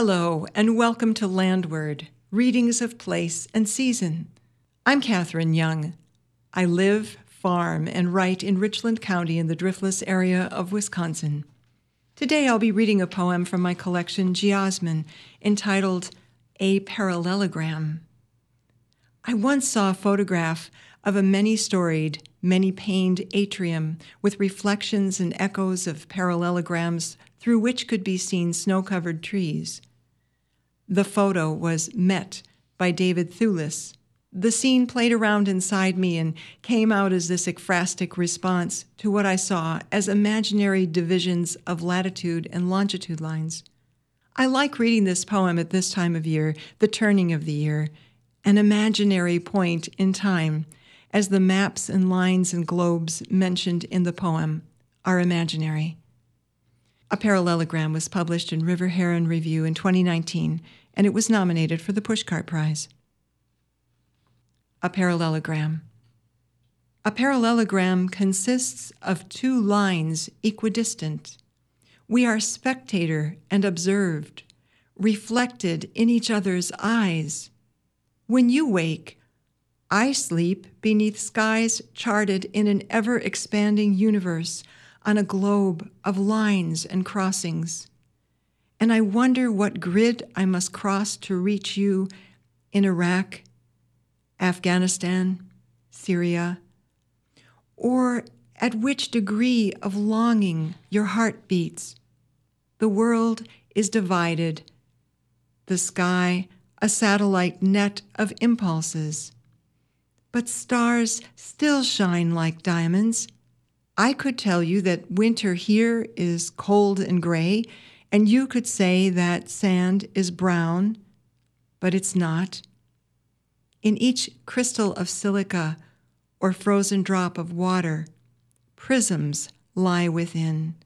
Hello, and welcome to Landward Readings of Place and Season. I'm Catherine Young. I live, farm, and write in Richland County in the Driftless area of Wisconsin. Today I'll be reading a poem from my collection Geosmin entitled A Parallelogram. I once saw a photograph of a many storied, many paned atrium with reflections and echoes of parallelograms through which could be seen snow covered trees. The photo was met by David Thewlis. The scene played around inside me and came out as this ekphrastic response to what I saw as imaginary divisions of latitude and longitude lines. I like reading this poem at this time of year, the turning of the year, an imaginary point in time, as the maps and lines and globes mentioned in the poem are imaginary. A parallelogram was published in River Heron Review in 2019, and it was nominated for the Pushcart Prize. A parallelogram. A parallelogram consists of two lines equidistant. We are spectator and observed, reflected in each other's eyes. When you wake, I sleep beneath skies charted in an ever expanding universe on a globe of lines and crossings. And I wonder what grid I must cross to reach you in Iraq, Afghanistan, Syria, or at which degree of longing your heart beats. The world is divided, the sky a satellite net of impulses. But stars still shine like diamonds I could tell you that winter here is cold and gray, and you could say that sand is brown, but it's not. In each crystal of silica or frozen drop of water, prisms lie within.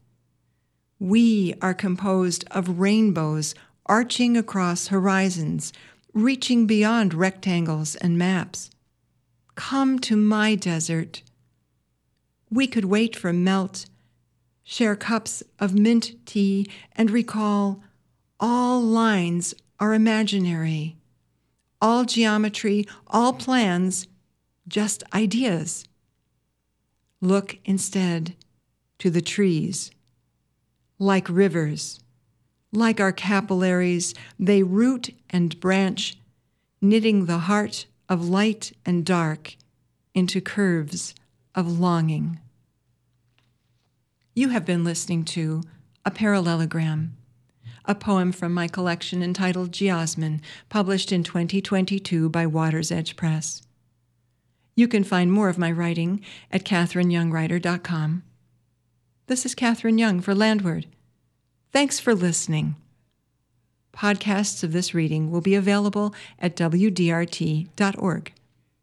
We are composed of rainbows arching across horizons, reaching beyond rectangles and maps. Come to my desert we could wait for melt, share cups of mint tea, and recall all lines are imaginary, all geometry, all plans, just ideas. Look instead to the trees. Like rivers, like our capillaries, they root and branch, knitting the heart of light and dark into curves of longing. You have been listening to A Parallelogram, a poem from my collection entitled Geosmin, published in 2022 by Water's Edge Press. You can find more of my writing at catherineyoungwriter.com. This is Catherine Young for Landward. Thanks for listening. Podcasts of this reading will be available at wdrt.org.